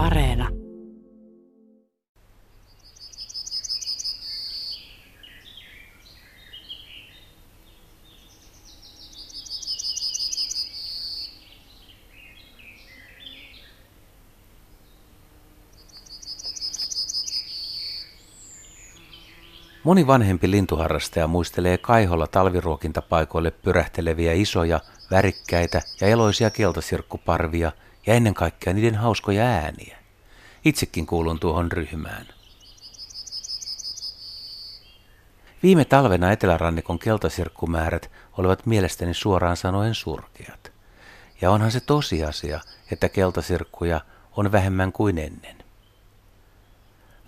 Areena. Moni vanhempi lintuharrastaja muistelee kaiholla talviruokintapaikoille pyrähteleviä isoja, värikkäitä ja eloisia keltasirkkuparvia ja ennen kaikkea niiden hauskoja ääniä. Itsekin kuulun tuohon ryhmään. Viime talvena etelärannikon keltasirkkumäärät olivat mielestäni suoraan sanoen surkeat. Ja onhan se tosiasia, että keltasirkkuja on vähemmän kuin ennen.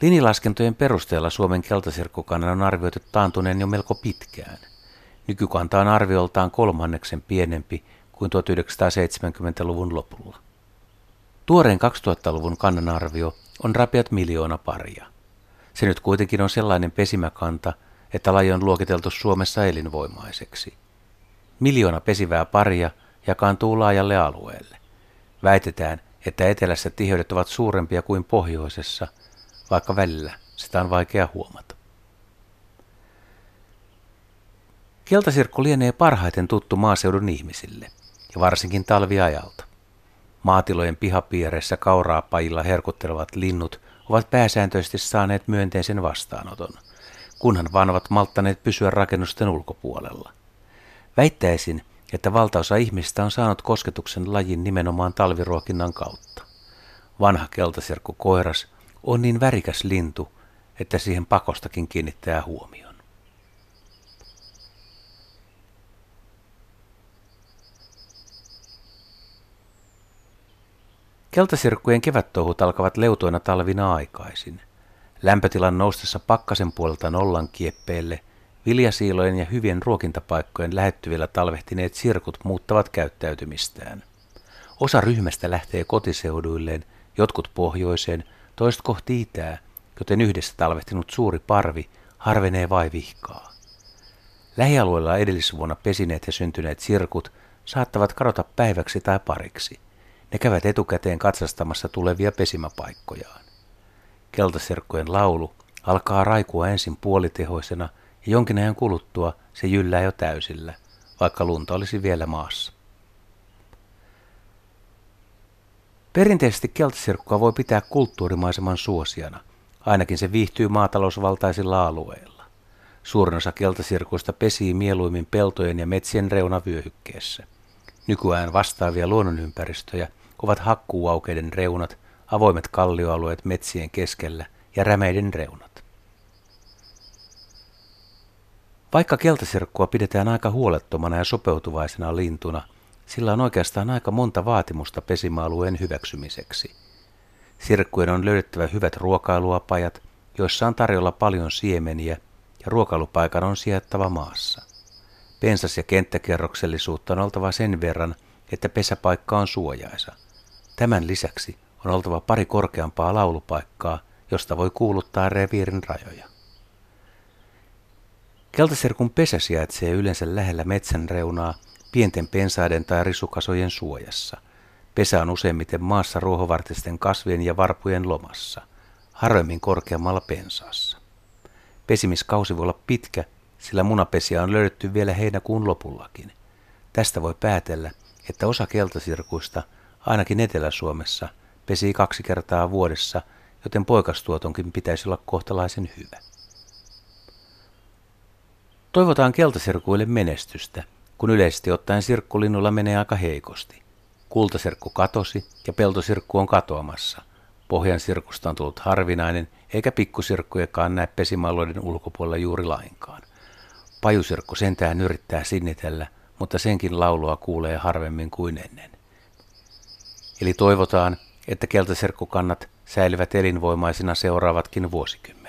Linilaskentojen perusteella Suomen keltasirkkukannan on arvioitu taantuneen jo melko pitkään. Nykykanta on arvioltaan kolmanneksen pienempi kuin 1970-luvun lopulla. Tuoreen 2000-luvun kannanarvio on rapiat miljoona paria. Se nyt kuitenkin on sellainen pesimäkanta, että laji on luokiteltu Suomessa elinvoimaiseksi. Miljoona pesivää paria jakaantuu laajalle alueelle. Väitetään, että etelässä tiheydet ovat suurempia kuin pohjoisessa – vaikka välillä sitä on vaikea huomata. Keltasirkku lienee parhaiten tuttu maaseudun ihmisille, ja varsinkin talviajalta. Maatilojen pihapiireissä kauraapajilla herkuttelevat linnut ovat pääsääntöisesti saaneet myönteisen vastaanoton, kunhan vaan ovat malttaneet pysyä rakennusten ulkopuolella. Väittäisin, että valtaosa ihmistä on saanut kosketuksen lajin nimenomaan talviruokinnan kautta. Vanha keltasirkku koiras on niin värikäs lintu, että siihen pakostakin kiinnittää huomion. Keltasirkkujen kevättouhut alkavat leutoina talvina aikaisin. Lämpötilan noustessa pakkasen puolelta nollan kieppeelle, viljasiilojen ja hyvien ruokintapaikkojen lähettyvillä talvehtineet sirkut muuttavat käyttäytymistään. Osa ryhmästä lähtee kotiseuduilleen, jotkut pohjoiseen, toiset kohti itää, joten yhdessä talvehtinut suuri parvi harvenee vai vihkaa. Lähialueella edellisvuonna pesineet ja syntyneet sirkut saattavat kadota päiväksi tai pariksi. Ne käyvät etukäteen katsastamassa tulevia pesimäpaikkojaan. Keltasirkkojen laulu alkaa raikua ensin puolitehoisena ja jonkin ajan kuluttua se jyllää jo täysillä, vaikka lunta olisi vielä maassa. Perinteisesti keltasirkkua voi pitää kulttuurimaiseman suosiana, ainakin se viihtyy maatalousvaltaisilla alueilla. Suurin osa keltasirkuista pesii mieluimmin peltojen ja metsien reunavyöhykkeessä. Nykyään vastaavia luonnonympäristöjä ovat hakkuuaukeiden reunat, avoimet kallioalueet metsien keskellä ja rämeiden reunat. Vaikka keltasirkkua pidetään aika huolettomana ja sopeutuvaisena lintuna, sillä on oikeastaan aika monta vaatimusta pesimäalueen hyväksymiseksi. Sirkkujen on löydettävä hyvät ruokailuapajat, joissa on tarjolla paljon siemeniä, ja ruokailupaikan on sijattava maassa. Pensas- ja kenttäkerroksellisuutta on oltava sen verran, että pesäpaikka on suojaisa. Tämän lisäksi on oltava pari korkeampaa laulupaikkaa, josta voi kuuluttaa reviirin rajoja. Keltasirkun pesä sijaitsee yleensä lähellä metsän reunaa pienten pensaiden tai risukasojen suojassa. Pesä on useimmiten maassa ruohovartisten kasvien ja varpujen lomassa, harvemmin korkeammalla pensaassa. Pesimiskausi voi olla pitkä, sillä munapesiä on löydetty vielä heinäkuun lopullakin. Tästä voi päätellä, että osa keltasirkuista, ainakin Etelä-Suomessa, pesii kaksi kertaa vuodessa, joten poikastuotonkin pitäisi olla kohtalaisen hyvä. Toivotaan keltasirkuille menestystä kun yleisesti ottaen sirkkulinnulla menee aika heikosti. Kultasirkku katosi ja peltosirkku on katoamassa. Pohjan sirkusta on tullut harvinainen, eikä pikkusirkkujekaan näe pesimalloiden ulkopuolella juuri lainkaan. Pajusirkku sentään yrittää sinnitellä, mutta senkin laulua kuulee harvemmin kuin ennen. Eli toivotaan, että keltasirkkukannat säilyvät elinvoimaisina seuraavatkin vuosikymmenet.